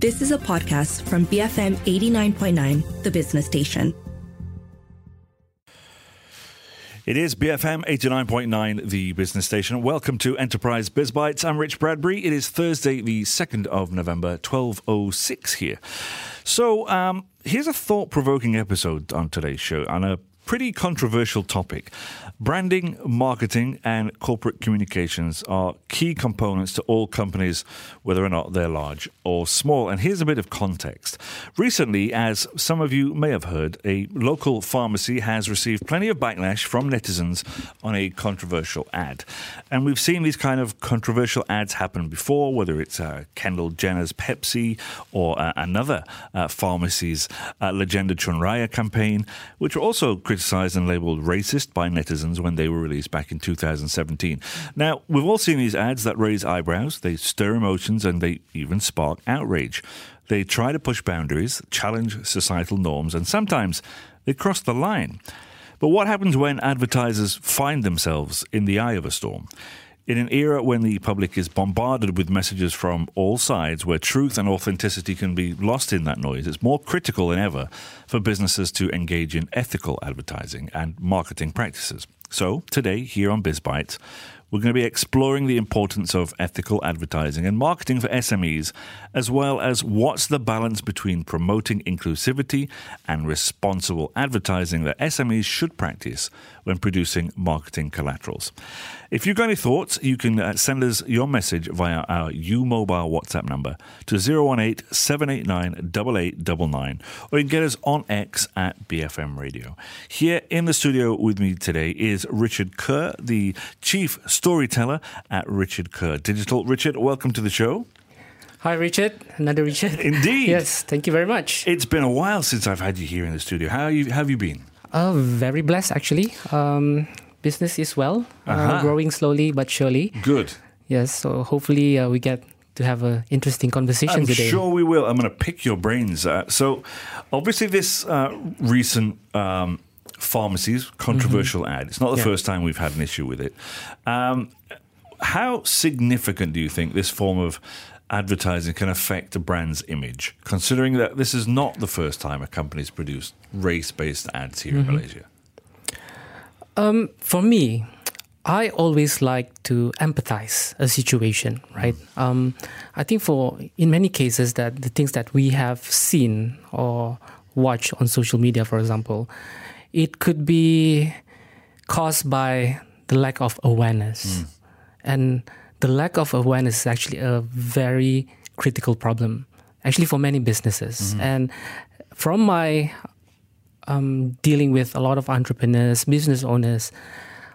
This is a podcast from BFM 89.9, the business station. It is BFM 89.9, the business station. Welcome to Enterprise Biz Bytes. I'm Rich Bradbury. It is Thursday, the 2nd of November, 12.06 here. So, um, here's a thought provoking episode on today's show on a pretty controversial topic. Branding, marketing, and corporate communications are key components to all companies, whether or not they're large or small. And here's a bit of context. Recently, as some of you may have heard, a local pharmacy has received plenty of backlash from netizens on a controversial ad. And we've seen these kind of controversial ads happen before, whether it's uh, Kendall Jenner's Pepsi or uh, another uh, pharmacy's uh, Legenda Cun Raya campaign, which were also and labeled racist by netizens when they were released back in 2017. Now, we've all seen these ads that raise eyebrows, they stir emotions, and they even spark outrage. They try to push boundaries, challenge societal norms, and sometimes they cross the line. But what happens when advertisers find themselves in the eye of a storm? In an era when the public is bombarded with messages from all sides, where truth and authenticity can be lost in that noise, it's more critical than ever for businesses to engage in ethical advertising and marketing practices. So, today, here on BizBytes, we're going to be exploring the importance of ethical advertising and marketing for SMEs, as well as what's the balance between promoting inclusivity and responsible advertising that SMEs should practice when producing marketing collaterals. If you've got any thoughts, you can uh, send us your message via our U Mobile WhatsApp number to 018 789 8899, or you can get us on X at BFM Radio. Here in the studio with me today is Richard Ker, the Chief Storyteller at Richard Ker Digital. Richard, welcome to the show. Hi, Richard. Another Richard. Indeed. yes, thank you very much. It's been a while since I've had you here in the studio. How you, have you been? Uh, very blessed, actually. Um, business is well, uh, Uh-huh. growing slowly but surely. Good. Yes, so hopefully uh, we get to have an interesting conversation I'm today. sure we will. I'm going to pick your brains. Uh, so, obviously, this uh, recent um, pharmacies controversial ad. It's not the Mm-hmm. Yeah. first time we've had an issue with it. Um, how significant do you think this form of advertising can affect a brand's image, considering that this is not the first time a company's produced race-based ads here Mm-hmm. in Malaysia? Um, for me, I always like to empathize a situation, right? Um, I think for in many cases that the things that we have seen or watched on social media, for example, it could be caused by the lack of awareness, and the lack of awareness is actually a very critical problem, actually for many businesses. And from my um, dealing with a lot of entrepreneurs, business owners,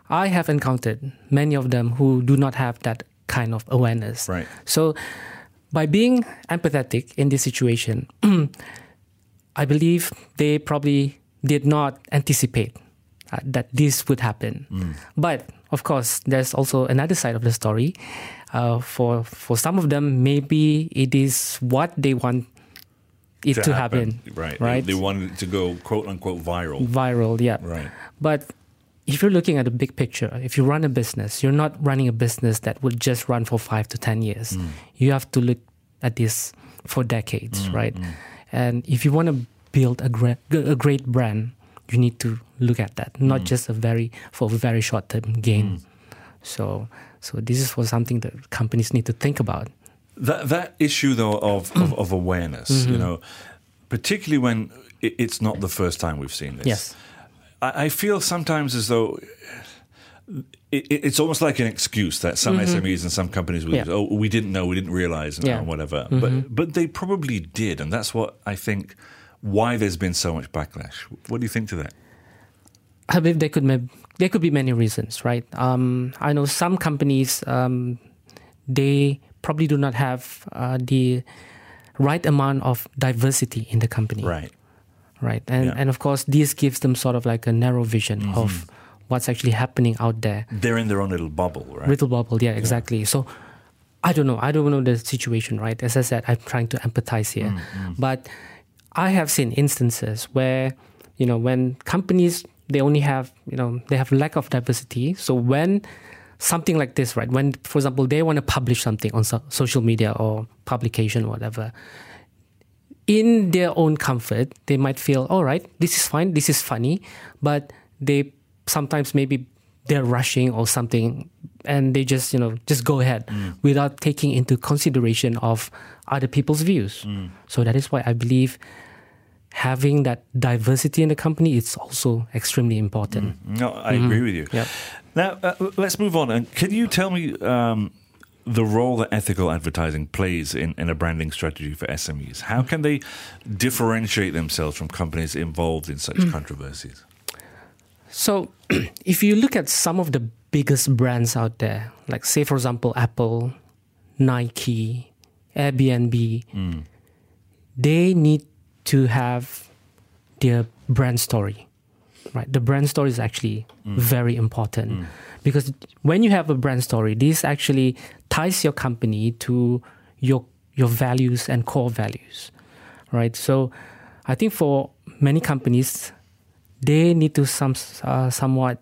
I have encountered many of them who do not have that kind of awareness. Right. So, by being empathetic in this situation, I believe they probably did not anticipate uh, that this would happen. But of course, there's also another side of the story. Uh, for for some of them, maybe it is what they want it to, happen. Right. Right. They, they wanted it to go quote unquote viral. Viral, yeah. Right. But if you're looking at the big picture, if you run a business, you're not running a business that will just run for five to 10 years. You have to look at this for decades, right? And if you want to build a, gra- a great brand, you need to look at that, not just a very, for a very short term gain. So, so this is for something that companies need to think about. That that issue though of of, of awareness, Mm-hmm. you know, particularly when it, it's not the first time we've seen this. Yes. I, I feel sometimes as though. It, it- it's almost like an excuse that some SMEs and some companies will Mm-hmm. Yeah. use. Oh, we didn't know, we didn't realize, and Yeah. Mm-hmm. whatever. But but they probably did, and that's what I think. Why there's been so much backlash. What do you think to that? I believe there could there could be many reasons, right? Um, I know some companies um, they probably do not have uh, the right amount of diversity in the company, Right. right? And Yeah. and of course, this gives them sort of like a narrow vision of what's actually happening out there. They're in their own little bubble, right? Little bubble, yeah, exactly. So I don't know. I don't know the situation, right? As I said, I'm trying to empathize here. But I have seen instances where, you know, when companies they only have, you know, they have lack of diversity. So when something like this, right? When, for example, they want to publish something on so- social media or publication or whatever, in their own comfort, they might feel, all right, this is fine, this is funny, but they sometimes maybe they're rushing or something and they just you know just go ahead mm. without taking into consideration of other people's views mm. so that is why i believe having that diversity in the company is also extremely important mm. no i mm-hmm. agree with you yep. now uh, let's move on and can you tell me um, the role that ethical advertising plays in, in a branding strategy for SMEs. How can they differentiate themselves from companies involved in such mm. controversies? So, if you look at some of the biggest brands out there, like say for example Apple, Nike, Airbnb, mm. they need to have their brand story. Right? The brand story is actually mm. very important mm. because when you have a brand story, this actually ties your company to your your values and core values. Right? So I think for many companies they need to some uh, somewhat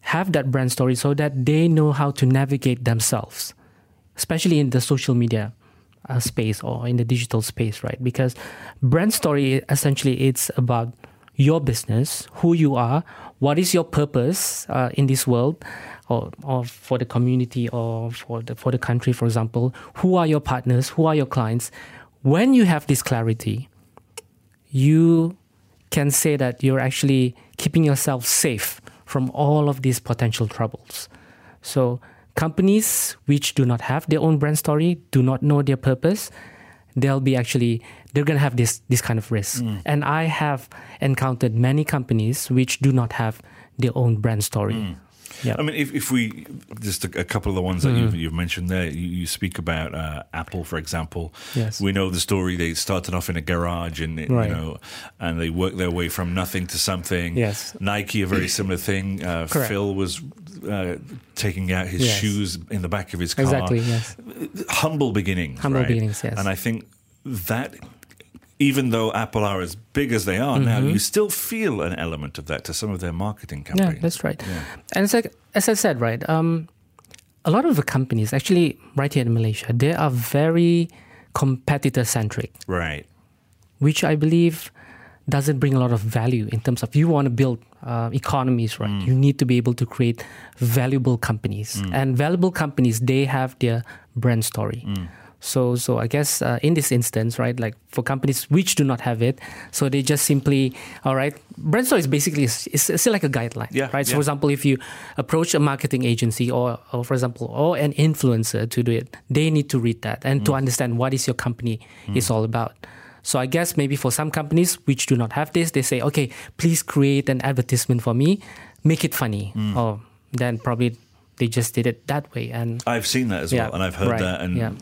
have that brand story so that they know how to navigate themselves, especially in the social media uh, space or in the digital space, right? Because brand story essentially it's about your business, who you are, what is your purpose uh, in this world, or, or for the community or for the for the country, for example. Who are your partners? Who are your clients? When you have this clarity, you can say that you're actually keeping yourself safe from all of these potential troubles. So, companies which do not have their own brand story, do not know their purpose, they'll be actually they're going to have this this kind of risk. Mm. And I have encountered many companies which do not have their own brand story. Mm. Yeah. I mean, if, if we just a, a couple of the ones that mm-hmm. you've, you've, mentioned there, you, you speak about uh, Apple, for example. Yes. We know the story. They started off in a garage, and right. you know, and they worked their way from nothing to something. Yes. Nike, a very similar thing. Uh, Phil was uh, taking out his yes. shoes in the back of his car. Exactly. Yes. Humble beginnings. Humble right? beginnings. Yes. And I think that even though Apple are as big as they are mm-hmm. now, you still feel an element of that to some of their marketing campaigns. Yeah, that's right. Yeah. And it's like, as I said, right, um, a lot of the companies, actually, right here in Malaysia, they are very competitor centric. Right. Which I believe doesn't bring a lot of value in terms of you want to build uh, economies, right? Mm. You need to be able to create valuable companies. Mm. And valuable companies, they have their brand story. Mm. So, so I guess uh, in this instance, right, like for companies which do not have it, so they just simply, all right, brand story is basically it's, is still like a guideline, yeah, right? So, yeah. for example, if you approach a marketing agency or, or for example, or an influencer to do it, they need to read that and mm. to understand what is your company mm. is all about. So I guess maybe for some companies which do not have this, they say, okay, please create an advertisement for me, make it funny, mm. or then probably they just did it that way and i've seen that as yeah, well and i've heard right, that and yeah.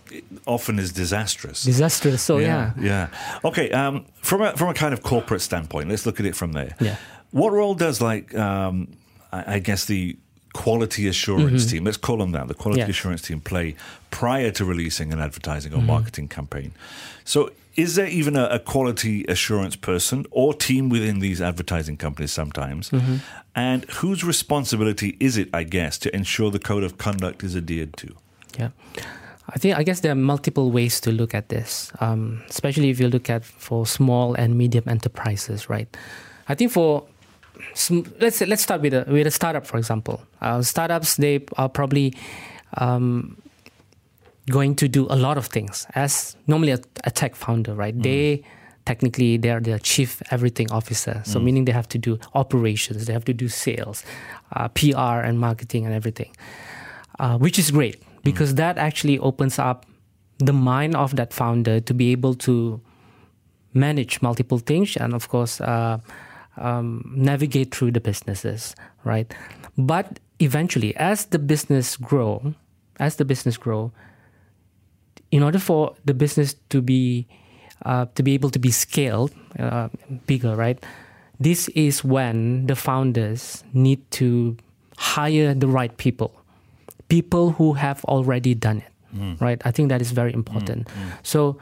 often is disastrous disastrous so yeah yeah, yeah. okay um, from a from a kind of corporate standpoint let's look at it from there yeah what role does like um, I, I, guess the quality assurance mm-hmm. team let's call them that the quality yes. assurance team play prior to releasing an advertising or mm-hmm. marketing campaign so is there even a, a, quality assurance person or team within these advertising companies sometimes? Mm-hmm. And whose responsibility is it, I guess, to ensure the code of conduct is adhered to? Yeah. I think I guess there are multiple ways to look at this, um, especially if you look at for small and medium enterprises, right? I think for let's let's start with a with a startup, for example. Uh, startups they are probably um, going to do a lot of things as normally a, a tech founder, right? Mm. They technically they're the chief everything officer, so mm. meaning they have to do operations, they have to do sales, uh, PR, and marketing and everything, uh, which is great because mm. that actually opens up the mind of that founder to be able to manage multiple things and of course uh, um, navigate through the businesses, right? But eventually, as the business grow, as the business grow, in order for the business to be uh, to be able to be scaled uh, bigger, right? This is when the founders need to hire the right people, people who have already done it, mm. right? I think that is very important. Mm. Mm. So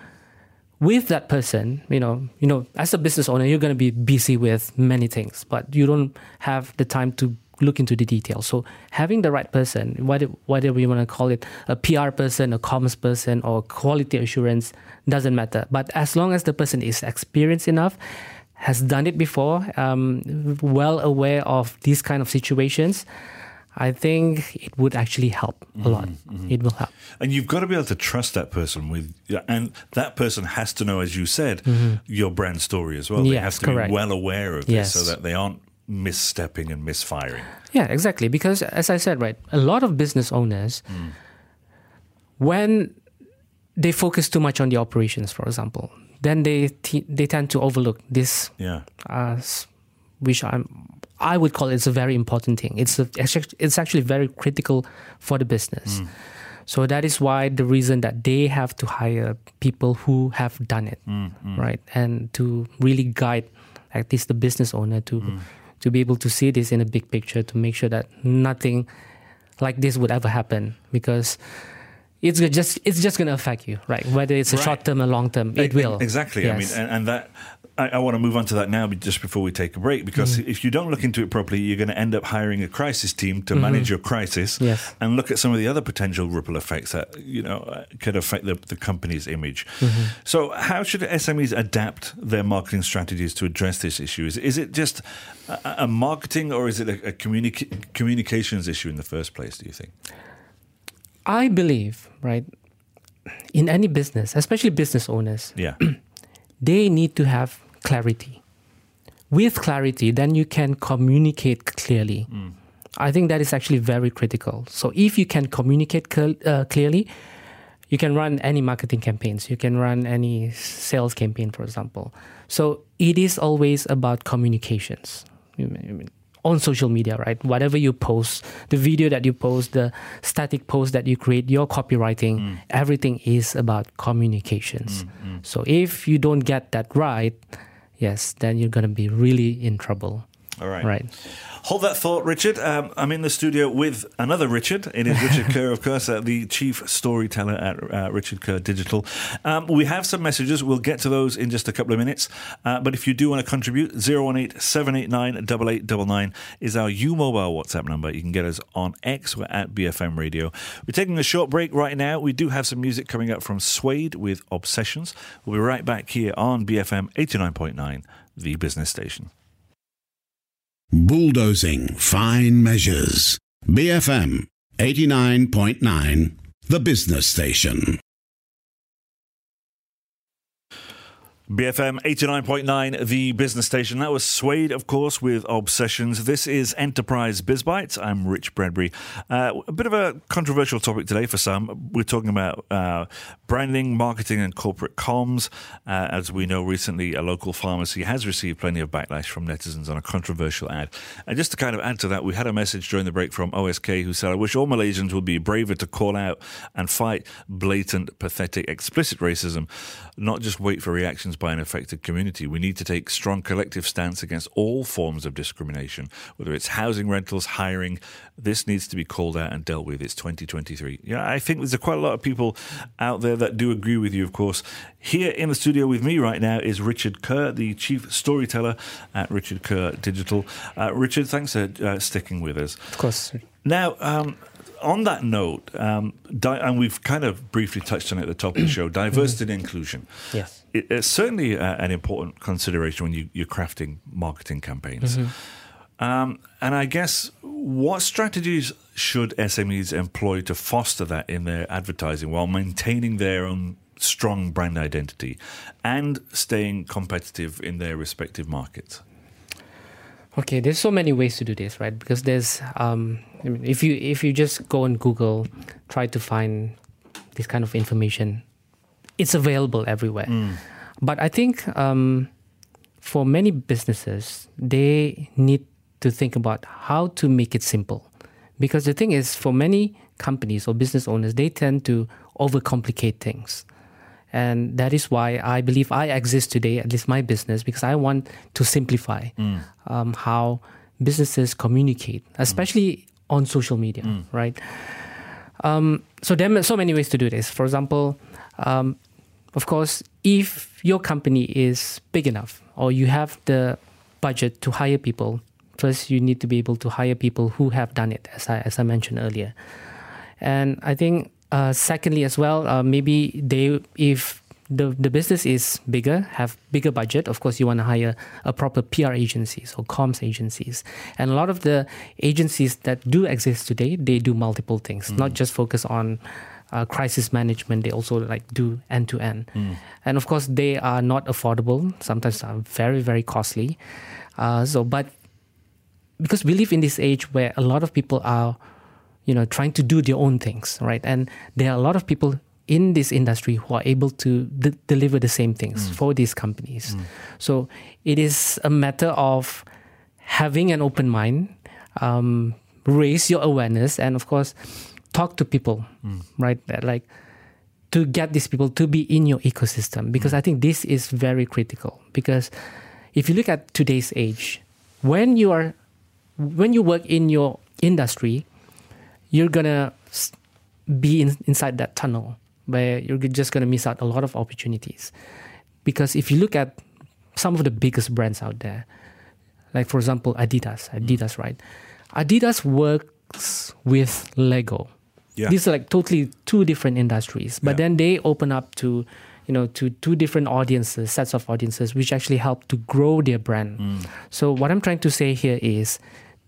with that person, you know, you know, as a business owner, you're going to be busy with many things, but you don't have the time to look into the details. So having the right person, whatever, whatever you want to call it, a PR person, a commerce person, or quality assurance, doesn't matter. But as long as the person is experienced enough, has done it before, um, well aware of these kind of situations, I think it would actually help a lot. Mm-hmm. It will help. And you've got to be able to trust that person with, and that person has to know, as you said, mm-hmm. your brand story as well. Yes, they have to correct. be well aware of yes. this so that they aren't misstepping and misfiring. Yeah, exactly. Because as I said, right, a lot of business owners, mm. when they focus too much on the operations, for example, then they t- they tend to overlook this. Yeah. Uh, which I'm I would call it it's a very important thing. It's a, it's actually very critical for the business. Mm. So that is why the reason that they have to hire people who have done it, mm, mm. right, and to really guide at least the business owner to mm. To be able to see this in a big picture to make sure that nothing like this would ever happen because it's just it's just going to affect you, right? Whether it's a right. short term or long term, it, it will. Exactly. Yes. I mean, and, and that I, I, want to move on to that now, just before we take a break, because mm. if you don't look into it properly, you're going to end up hiring a crisis team to mm-hmm. manage your crisis, yes. and look at some of the other potential ripple effects that you know uh, could affect the, the company's image. Mm-hmm. So, how should SMEs adapt their marketing strategies to address this issue? Is, is it just a, a marketing, or is it a, a communica- communications issue in the first place? Do you think? I believe, right, in any business, especially business owners, yeah, they need to have clarity. With clarity, then you can communicate clearly. Mm. I think that is actually very critical. So if you can communicate cl- uh, clearly, you can run any marketing campaigns. You can run any sales campaign, for example. So it is always about communications on social media, right? Whatever you post, the video that you post, the static post that you create, your copywriting, mm. everything is about communications. Mm, mm. So if you don't get that right, yes, then you're going to be really in trouble. All right. Right. Hold that thought, Richard. Um, I'm in the studio with another Richard. It is Richard Ker, of course, uh, the chief storyteller at uh, Richard Ker Digital. Um, we have some messages. We'll get to those in just a couple of minutes. Uh, but if you do want to contribute, 018 789 8899 is our U Mobile WhatsApp number. You can get us on X. We're at BFM Radio. We're taking a short break right now. We do have some music coming up from Suede with Obsessions. We'll be right back here on BFM 89.9, the business station. Bulldozing fine measures. BFM 89.9, the business station. BFM 89.9, the business station. That was Suede, of course, with Obsessions. This is Enterprise BizBytes. I'm Rich Bradbury. Uh, a bit of a controversial topic today for some. We're talking about uh, branding, marketing, and corporate comms. Uh, as we know, recently a local pharmacy has received plenty of backlash from netizens on a controversial ad. And just to kind of add to that, we had a message during the break from OSK who said, I wish all Malaysians would be braver to call out and fight blatant, pathetic, explicit racism, not just wait for reactions by an affected community. We need to take strong collective stance against all forms of discrimination, whether it's housing rentals, hiring. This needs to be called out and dealt with. It's 2023. Yeah, I think there's a quite a lot of people out there that do agree with you, of course. Here in the studio with me right now is Richard Ker, the chief storyteller at Richard Ker Digital. Uh, Richard, thanks for uh, sticking with us. Of course. Now, um, on that note, um, di- and we've kind of briefly touched on it at the top of the show, diversity and inclusion. Yes, it, it's certainly uh, an important consideration when you, are crafting marketing campaigns. Mm-hmm. Um, and I guess what strategies should SMEs employ to foster that in their advertising while maintaining their own strong brand identity and staying competitive in their respective markets? Okay, there's so many ways to do this, right? Because there's, um, I mean, if you if you just go on Google, try to find this kind of information, it's available everywhere. Mm. But I think um, for many businesses, they need to think about how to make it simple, because the thing is, for many companies or business owners, they tend to overcomplicate things. And that is why I believe I exist today, at least my business, because I want to simplify mm. um, how businesses communicate, especially mm. on social media, mm. right? Um, so there are so many ways to do this. For example, um, of course, if your company is big enough or you have the budget to hire people, first you need to be able to hire people who have done it, as I as I mentioned earlier. And I think uh, secondly as well, uh, maybe they if the the business is bigger, have bigger budget. Of course, you want to hire a proper PR agencies or comms agencies. And a lot of the agencies that do exist today, they do multiple things, mm. not just focus on uh, crisis management. They also like do end to end, and of course they are not affordable. Sometimes are very very costly. Uh, so, but because we live in this age where a lot of people are, you know, trying to do their own things, right? And there are a lot of people in this industry who are able to d- deliver the same things mm. for these companies. Mm. So it is a matter of having an open mind, um, raise your awareness, and of course talk to people, mm. right? Like to get these people to be in your ecosystem because mm. I think this is very critical. Because if you look at today's age, when you are when you work in your industry, you're gonna be in, inside that tunnel where you're just gonna miss out a lot of opportunities. Because if you look at some of the biggest brands out there, like for example Adidas, Adidas, right? Adidas works with Lego yeah. These are like totally two different industries, but yeah. then they open up to, you know, to two different audiences, sets of audiences, which actually help to grow their brand. Mm. So what I'm trying to say here is,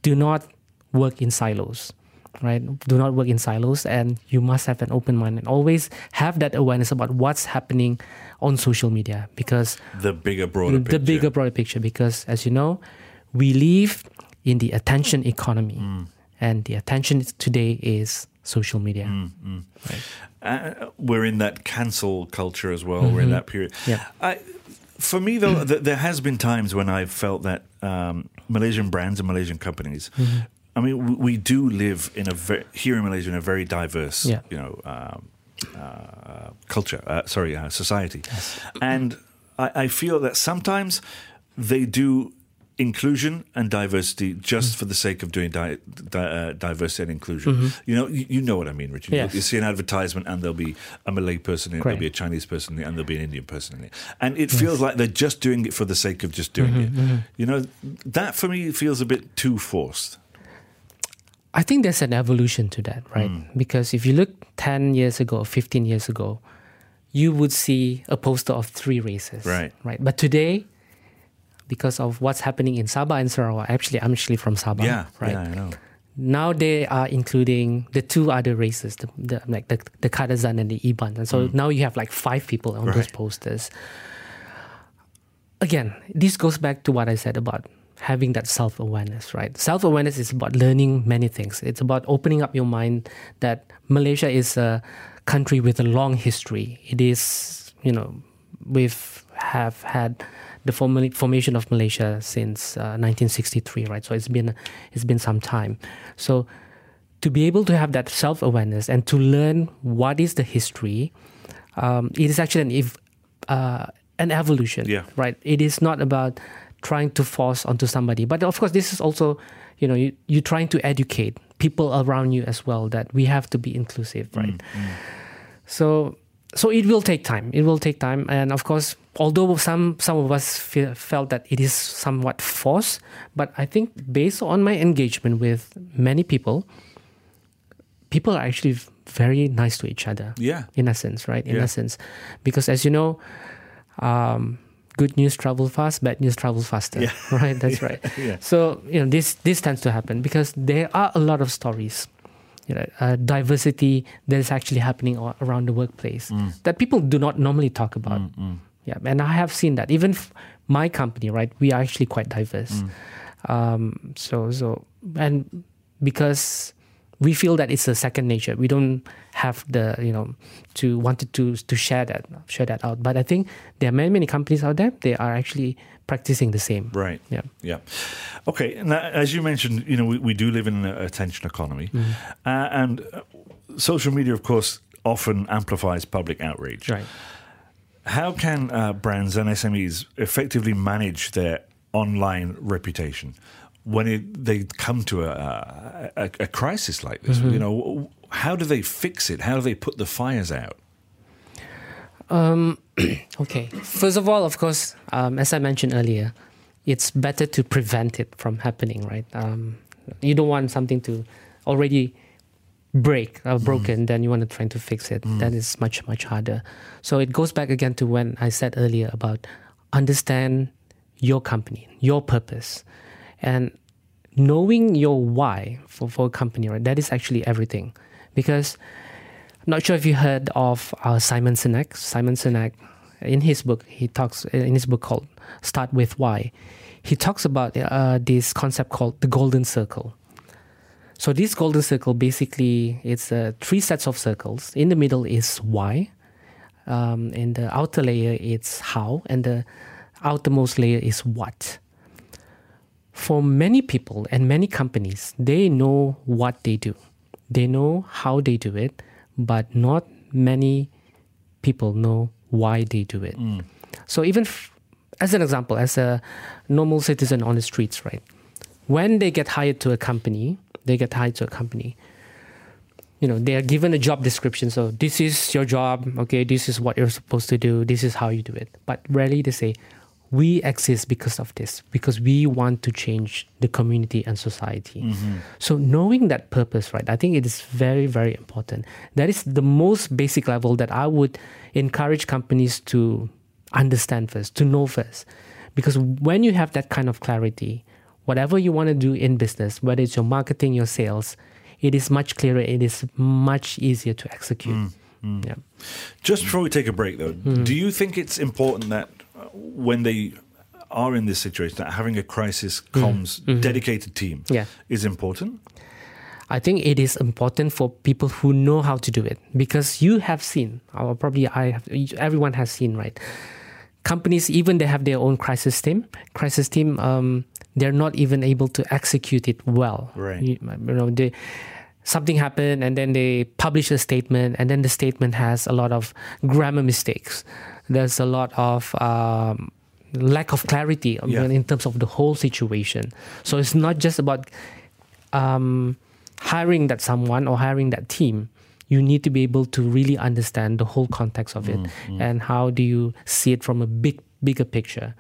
do not work in silos, right? Do not work in silos, and you must have an open mind and always have that awareness about what's happening on social media because the bigger broader the picture. bigger broader picture. Because as you know, we live in the attention economy, mm. and the attention today is social media. Mm, mm. Right. Uh, we're in that cancel culture as well. Mm-hmm. We're in mm-hmm. that period. Yeah. I, for me, though, th- there has been times when I've felt that um, Malaysian brands and Malaysian companies. Mm-hmm. I mean, we, do live in a very, here in Malaysia in a very diverse, yeah. you know, um, uh, culture. Uh, sorry, uh, society, yes. and I, I feel that sometimes they do inclusion and diversity just mm. for the sake of doing di- di- uh, diversity and inclusion. Mm-hmm. You know, you, you, know what I mean, Richard. Yes. You, see an advertisement and there'll be a Malay person in it, there'll be a Chinese person in it, and there'll be an Indian person in it. And it yes. feels like they're just doing it for the sake of just doing mm-hmm, it. Mm-hmm. You know, that for me feels a bit too forced. I think there's an evolution to that, right? Mm. Because if you look 10 years ago, 15 years ago, you would see a poster of three races. Right. Right. But today, because of what's happening in Sabah and Sarawak. Actually, I'm actually from Sabah. Yeah, right. Yeah, I know. Now they are including the two other races, the, the like the, the Kadazan and the Iban. And so mm. now you have like five people on right. those posters. Again, this goes back to what I said about having that self awareness, right? Self awareness is about learning many things. It's about opening up your mind that Malaysia is a country with a long history. It is, you know, we've have had the formation of Malaysia since uh, 1963, right? So it's been it's been some time. So to be able to have that self awareness and to learn what is the history, um, it is actually an ev- uh, an evolution, yeah. right? It is not about trying to force onto somebody, but of course, this is also you know you, you're trying to educate people around you as well that we have to be inclusive, right? Mm, mm. So so it will take time. It will take time, and of course, although some some of us feel, felt that it is somewhat forced, but I think based on my engagement with many people, people are actually very nice to each other. Yeah, in essence, right? In yeah. essence, because as you know, um, good news travel fast, bad news travel faster. Yeah. Right. That's yeah. right. Yeah. So you know this this tends to happen because there are a lot of stories you know, uh, diversity that is actually happening around the workplace mm. that people do not normally talk about. Mm, mm. Yeah, and I have seen that. Even my company, right, we are actually quite diverse. Mm. Um, so, so, and because we feel that it's a second nature, we don't have the you know to wanted to to share that share that out. But I think there are many many companies out there. They are actually practicing the same. Right. Yeah. Yeah. Okay. Now, as you mentioned, you know, we, we do live in an attention economy, mm-hmm. uh, and uh, social media, of course, often amplifies public outrage. Right. How can uh, brands and SMEs effectively manage their online reputation when it, they come to a, a, a crisis like this? Mm-hmm. You know, how do they fix it? How do they put the fires out? Um, okay. First of all, of course, um, as I mentioned earlier, it's better to prevent it from happening, right? Um, you don't want something to already break or broken, mm. then you want to try to fix it. Mm. That is much much harder. So it goes back again to when I said earlier about understand your company, your purpose, and knowing your why for, for a company. Right, that is actually everything. Because I'm not sure if you heard of uh, Simon Sinek. Simon Sinek, in his book, he talks in his book called "Start with Why." He talks about uh, this concept called the golden circle so this golden circle basically it's uh, three sets of circles. In the middle is why, um, in the outer layer it's how, and the outermost layer is what. For many people and many companies, they know what they do, they know how they do it, but not many people know why they do it. Mm. So even f- as an example, as a normal citizen on the streets, right? When they get hired to a company, they get hired to a company you know they are given a job description so this is your job okay this is what you're supposed to do this is how you do it but rarely they say we exist because of this because we want to change the community and society mm-hmm. so knowing that purpose right i think it is very very important that is the most basic level that i would encourage companies to understand first to know first because when you have that kind of clarity whatever you want to do in business, whether it's your marketing, your sales, it is much clearer. It is much easier to execute. Mm, mm. Yeah. Just before we take a break, though, mm. do you think it's important that when they are in this situation, that having a crisis mm. comms mm-hmm. dedicated team yeah. is important? I think it is important for people who know how to do it because you have seen, or probably I have, everyone has seen, right? Companies, even they have their own crisis team. Crisis team, um, they're not even able to execute it well. Right. You, you know, they something happened and then they publish a statement and then the statement has a lot of grammar mistakes. There's a lot of um, lack of clarity yeah. in terms of the whole situation. So it's not just about um, hiring that someone or hiring that team. You need to be able to really understand the whole context of it mm, mm. and how do you see it from a big bigger picture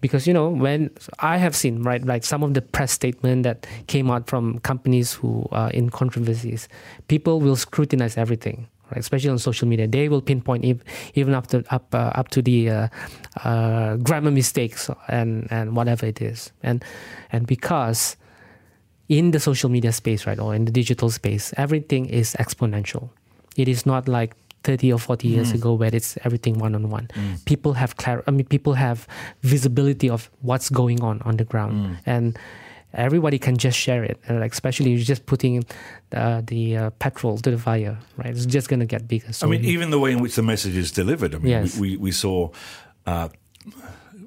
because you know when I have seen right like some of the press statement that came out from companies who are in controversies, people will scrutinize everything. Right, especially on social media, they will pinpoint even up to up uh, up to the uh, uh, grammar mistakes and and whatever it is, and and because in the social media space, right, or in the digital space, everything is exponential. It is not like 30 or 40 years mm. ago where it's everything one on one. People have clar- I mean people have visibility of what's going on on the ground mm. and everybody can just share it. And like especially you're just putting uh, the uh, petrol to the fire right? It's just going to get bigger. So i mean even the way in which the message is delivered i mean yes. we, we, we saw uh,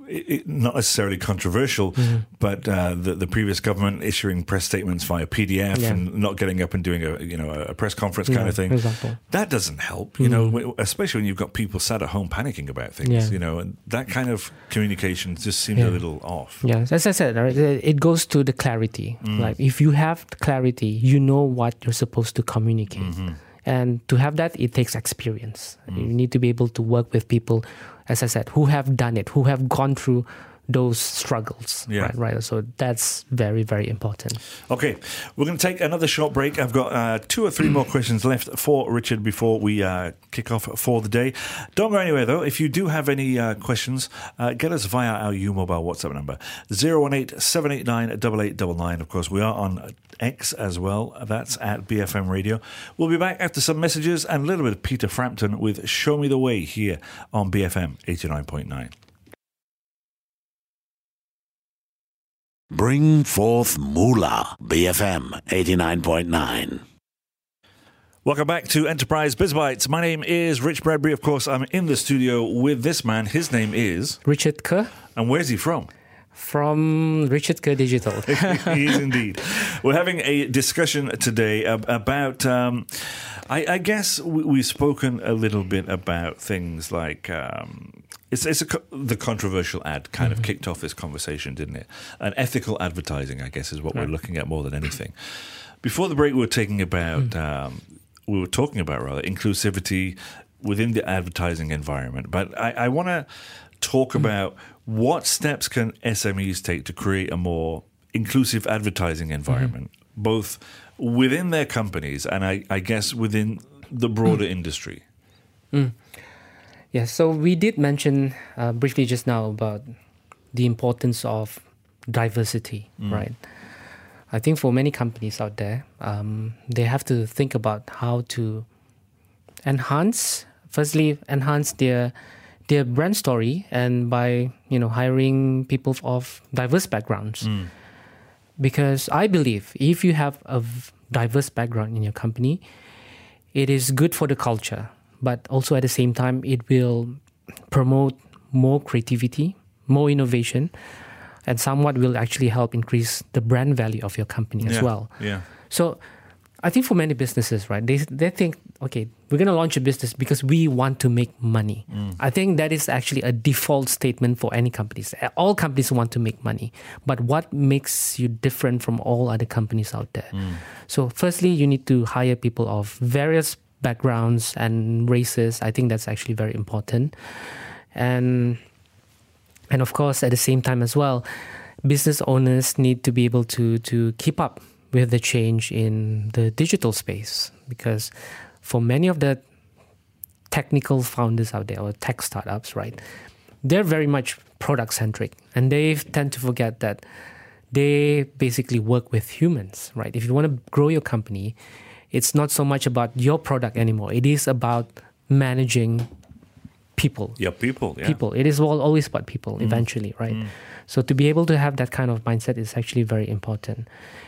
it, not necessarily controversial, mm-hmm. but uh, the, the previous government issuing press statements via PDF yeah. and not getting up and doing a you know a press conference kind yeah, of thing. Exactly. That doesn't help, you mm-hmm. know, especially when you've got people sat at home panicking about things. Yeah. You know, and that kind of communication just seems a little off. Yeah, as I said, it goes to the clarity. Mm. Like if you have clarity, you know what you're supposed to communicate. Mm-hmm. And to have that, it takes experience. Mm. You need to be able to work with people as I said, who have done it, who have gone through those struggles. Yeah. Right, right. So that's very, very important. Okay, we're going to take another short break. I've got uh, two or three more questions left for Richard before we uh, kick off for the day. Don't go anywhere though. If you do have any uh, questions, uh, get us via our U Mobile WhatsApp number 018 789 8899. Of course, we are on X as well. That's at BFM Radio. We'll be back after some messages and a little bit of Peter Frampton with Show Me the Way here on BFM 89.9. Bring forth Moolah, BFM 89.9. Welcome back to Enterprise BizBytes. My name is Rich Bradbury. Of course, I'm in the studio with this man. His name is Richard Ker. And where's he from? From Richard Ker Digital. he is indeed. We're having a discussion today about. Um, I, I, guess we've spoken a little bit about things like um, it's, it's a, the controversial ad kind mm-hmm. of kicked off this conversation, didn't it? And ethical advertising, I guess, is what right. we're looking at more than anything. Before the break, we were taking about, mm. um, we were talking about rather inclusivity within the advertising environment. But I, I want to talk mm. about What steps can SMEs take to create a more inclusive advertising environment, both within their companies and I, I guess within the broader industry? Yeah, so we did mention uh, briefly just now about the importance of diversity, right? I think for many companies out there, um, they have to think about how to enhance, firstly, enhance their their brand story, and by you know hiring people of diverse backgrounds. Because I believe if you have a diverse background in your company, it is good for the culture, but also at the same time, it will promote more creativity, more innovation, and somewhat will actually help increase the brand value of your company as Yeah, well. Yeah. So I think for many businesses, right, they, they think, okay, we're going to launch a business because we want to make money. Mm. I think that is actually a default statement for any companies. All companies want to make money. But what makes you different from all other companies out there? Mm. So, firstly, you need to hire people of various backgrounds and races. I think that's actually very important. And and of course, at the same time as well, business owners need to be able to to keep up with the change in the digital space because for many of the technical founders out there or tech startups, right, they're very much product centric and they tend to forget that they basically work with humans, right? If you want to grow your company, it's not so much about your product anymore. It is about managing people Yeah, people. Yeah. people. It is all, always about people mm. eventually, right? Mm. So to be able to have that kind of mindset is actually very important.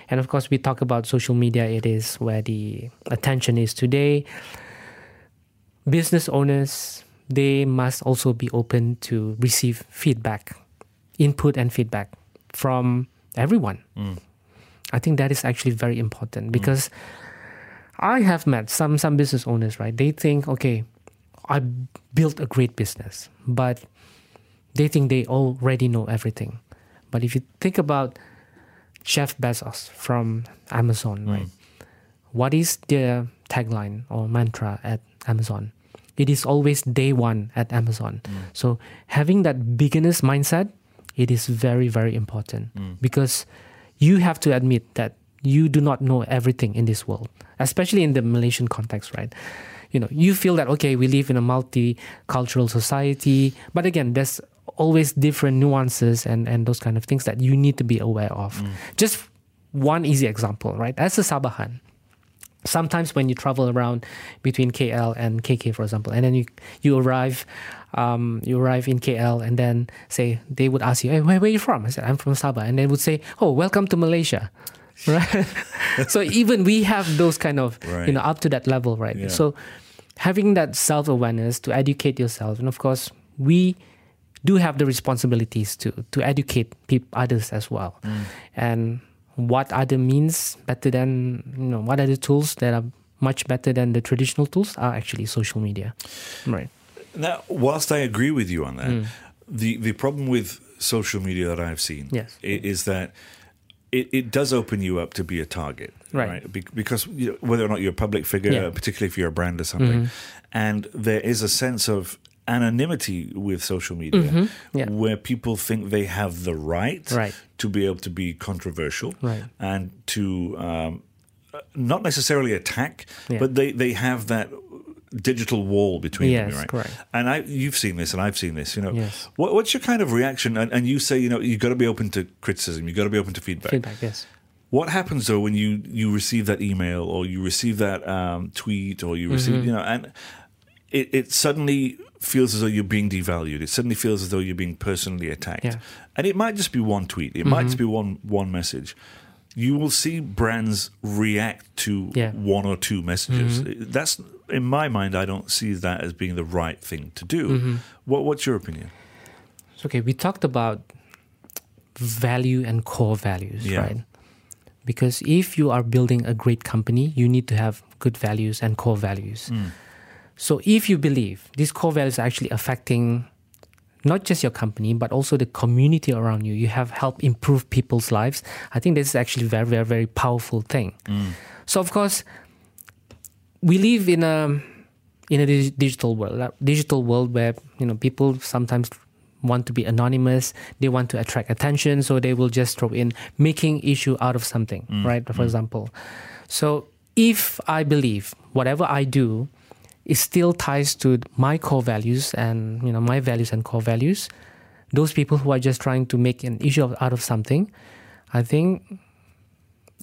And of course, we talk about social media. It is where the attention is today. Business owners they must also be open to receive feedback, input and feedback from everyone. Mm. I think that is actually very important because I have met some some business owners, right? They think, okay, I built a great business, but they think they already know everything. But if you think about Jeff Bezos from Amazon, mm. right? What is their tagline or mantra at Amazon? It is always day one at Amazon. Mm. So having that beginner's mindset, it is very, very important mm. because you have to admit that you do not know everything in this world, especially in the Malaysian context, right? You know, you feel that okay, we live in a multicultural society, but again, there's always different nuances and and those kind of things that you need to be aware of. Just one easy example, right? As a Sabahan, sometimes when you travel around between KL and KK, for example, and then you you arrive, um, you arrive in KL, and then say they would ask you, "Hey, where, where are you from?" I said, "I'm from Sabah," and they would say, "Oh, welcome to Malaysia." Right. so even we have those kind of Right. you know up to that level, right? Yeah. So having that self awareness to educate yourself, and of course we do have the responsibilities to to educate peop others as well, and what other means better than you know what other tools that are much better than the traditional tools are actually social media, right? Now, whilst I agree with you on that, Mm. the the problem with social media that I've seen Yes. is that it, it does open you up to be a target, Right. Be- because you know, whether or not you're a public figure, Yeah. Mm-hmm. particularly if you're a brand or something, and there is a sense of anonymity with social media Mm-hmm. Yeah. where people think they have the right, Right. to be able to be controversial Right. and to um, not necessarily attack, Yeah. but they, they have that digital wall between them, Yes, right? correct. And I, you've seen this, and I've seen this. You know, Yes. what, what's your kind of reaction? And, and you say, you know, you've got to be open to criticism. You've got to be open to feedback. Feedback, yes. What happens though when you you receive that email or you receive that um, tweet or you receive, Mm-hmm. you know, and it, it suddenly feels as though you're being devalued. It suddenly feels as though you're being personally attacked. Yeah. And it might just be one tweet. It might just be one one message. You will see brands react to Yeah. Mm-hmm. one or two messages. That's in my mind. I don't see that as being the right thing to do. Mm-hmm. What, what's your opinion? Okay, we talked about value and core values, Yeah. right? Because if you are building a great company, you need to have good values and core values. So, if you believe these core values are actually affecting not just your company, but also the community around you, you have helped improve people's lives. I think this is actually very, very, very powerful thing. Mm. So, of course, we live in a in a digital world, a digital world where you know people sometimes want to be anonymous. They want to attract attention, so they will just throw in making issue out of something, mm. right? For mm. example, so if I believe whatever I do is still ties to my core values and you know my values and core values, those people who are just trying to make an issue of, out of something, I think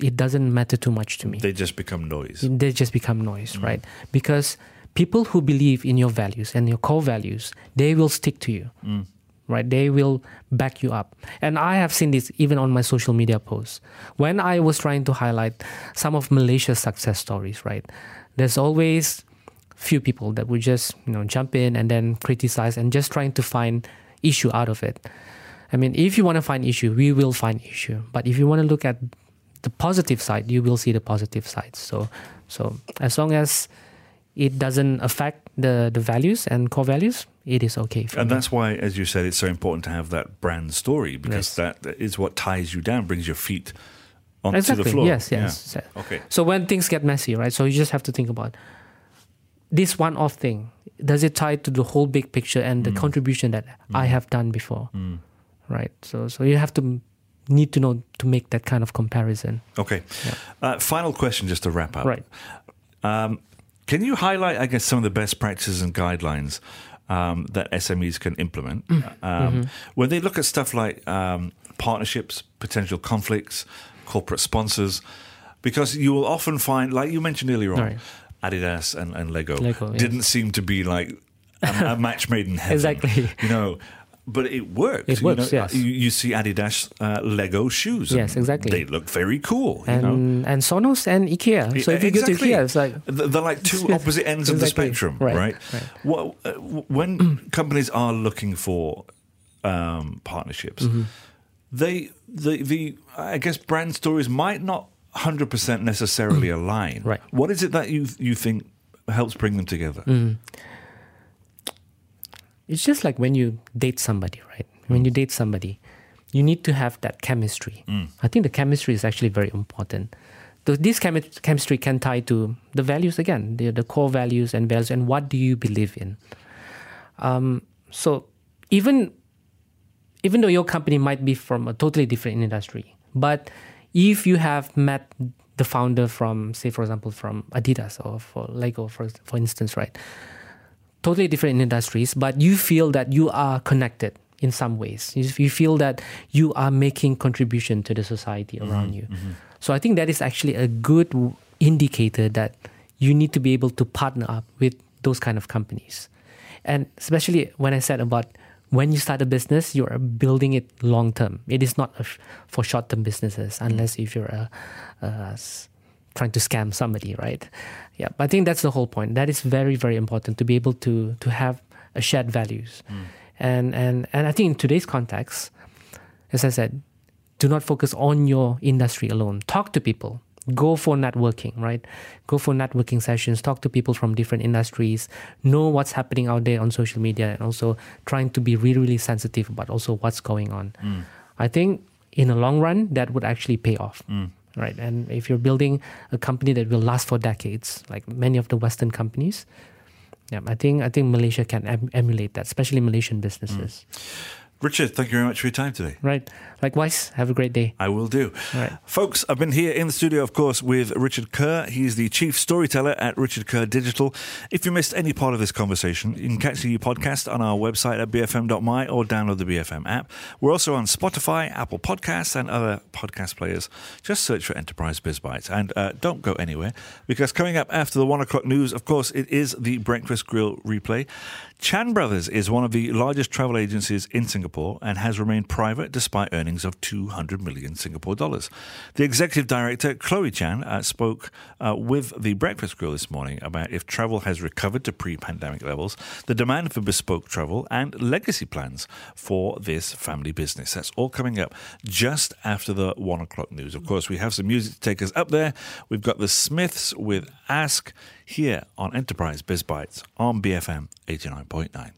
it doesn't matter too much to me. They just become noise. They just become noise, mm-hmm. right? Because people who believe in your values and your core values, they will stick to you, mm. right? They will back you up. And I have seen this even on my social media posts. When I was trying to highlight some of Malaysia's success stories, right? There's always few people that would just you know jump in and then criticize and just trying to find issue out of it. I mean, if you want to find issue, we will find issue. But if you want to look at the positive side, you will see the positive sides. So, so as long as it doesn't affect the the values and core values, it is okay. For And me. that's why, as you said, it's so important to have that brand story because Yes. that is what ties you down, brings your feet onto exactly. the floor. Yes, yes. So- Okay. So when things get messy, right? So you just have to think about this one-off thing. Does it tie to the whole big picture and the contribution that I have done before, right? So so you have to need to know to make that kind of comparison, Okay. Uh, final question, just to wrap up. right? Um, can you highlight, I guess, some of the best practices and guidelines um, that SMEs can implement Mm. um, Mm-hmm. when they look at stuff like um, partnerships, potential conflicts, corporate sponsors? Because you will often find, like you mentioned earlier on, Right. Adidas and, and Lego, Lego, yes. didn't seem to be like a, a match made in heaven. Exactly. You know. But it worked. It you works, know. yes. You, you see Adidas uh, Lego shoes. Yes, exactly. They look very cool. you And know? and Sonos and IKEA. So if you go to IKEA, it's like they're like two opposite ends of the spectrum, Right, right? right. What, uh, when companies are looking for um, partnerships, Mm-hmm. they the the I guess brand stories might not hundred percent necessarily align. Right. What is it that you you think helps bring them together? Mm. it's just like when you date somebody, right? When you date somebody, you need to have that chemistry. I think the chemistry is actually very important. So this chemi- chemistry can tie to the values again, the, the core values and values, and what do you believe in. Um, so even even though your company might be from a totally different industry, but if you have met the founder from, say, for example, from Adidas or for Lego, for for instance, right? totally different industries, but you feel that you are connected in some ways. You you feel that you are making contribution to the society mm-hmm, around you. Mm-hmm. So I think that is actually a good indicator that you need to be able to partner up with those kind of companies. And especially when I said about when you start a business, you are building it long term. It is not a f- for short term businesses, unless if you're a, a s- trying to scam somebody, right? Yeah, I think that's the whole point. That is very, very important to be able to to have a shared values, hmm. and and and I think in today's context, as I said, do not focus on your industry alone. Talk to people. Go for networking, right? Go for networking sessions. Talk to people from different industries. Know what's happening out there on social media, and also trying to be really, really sensitive about also what's going on. Mm. I think in the long run, that would actually pay off, mm. right? And if you're building a company that will last for decades, like many of the Western companies, yeah, I think I think Malaysia can em- emulate that, especially Malaysian businesses, mm. Richard, thank you very much for your time today. right? Likewise, have a great day. I will do. All right. Folks, I've been here in the studio, of course, with Richard Ker. He's the chief storyteller at Richard Ker Digital. If you missed any part of this conversation, you can catch the podcast on our website at bfm.my or download the BFM app. We're also on Spotify, Apple Podcasts, and other podcast players. Just search for Enterprise Biz Bytes. And uh, don't go anywhere, because coming up after the one o'clock news, of course, it is the Breakfast Grille replay. Chan Brothers is one of the largest travel agencies in Singapore and has remained private despite earnings of 200 million Singapore dollars. The executive director, Chloe Chan, uh, spoke uh, with the Breakfast Grille this morning about if travel has recovered to pre pandemic levels, the demand for bespoke travel, and legacy plans for this family business. That's all coming up just after the one o'clock news. Of course, we have some music to take us up there. We've got the Smiths with Ask here on Enterprise Biz Bytes on BFM 89.9.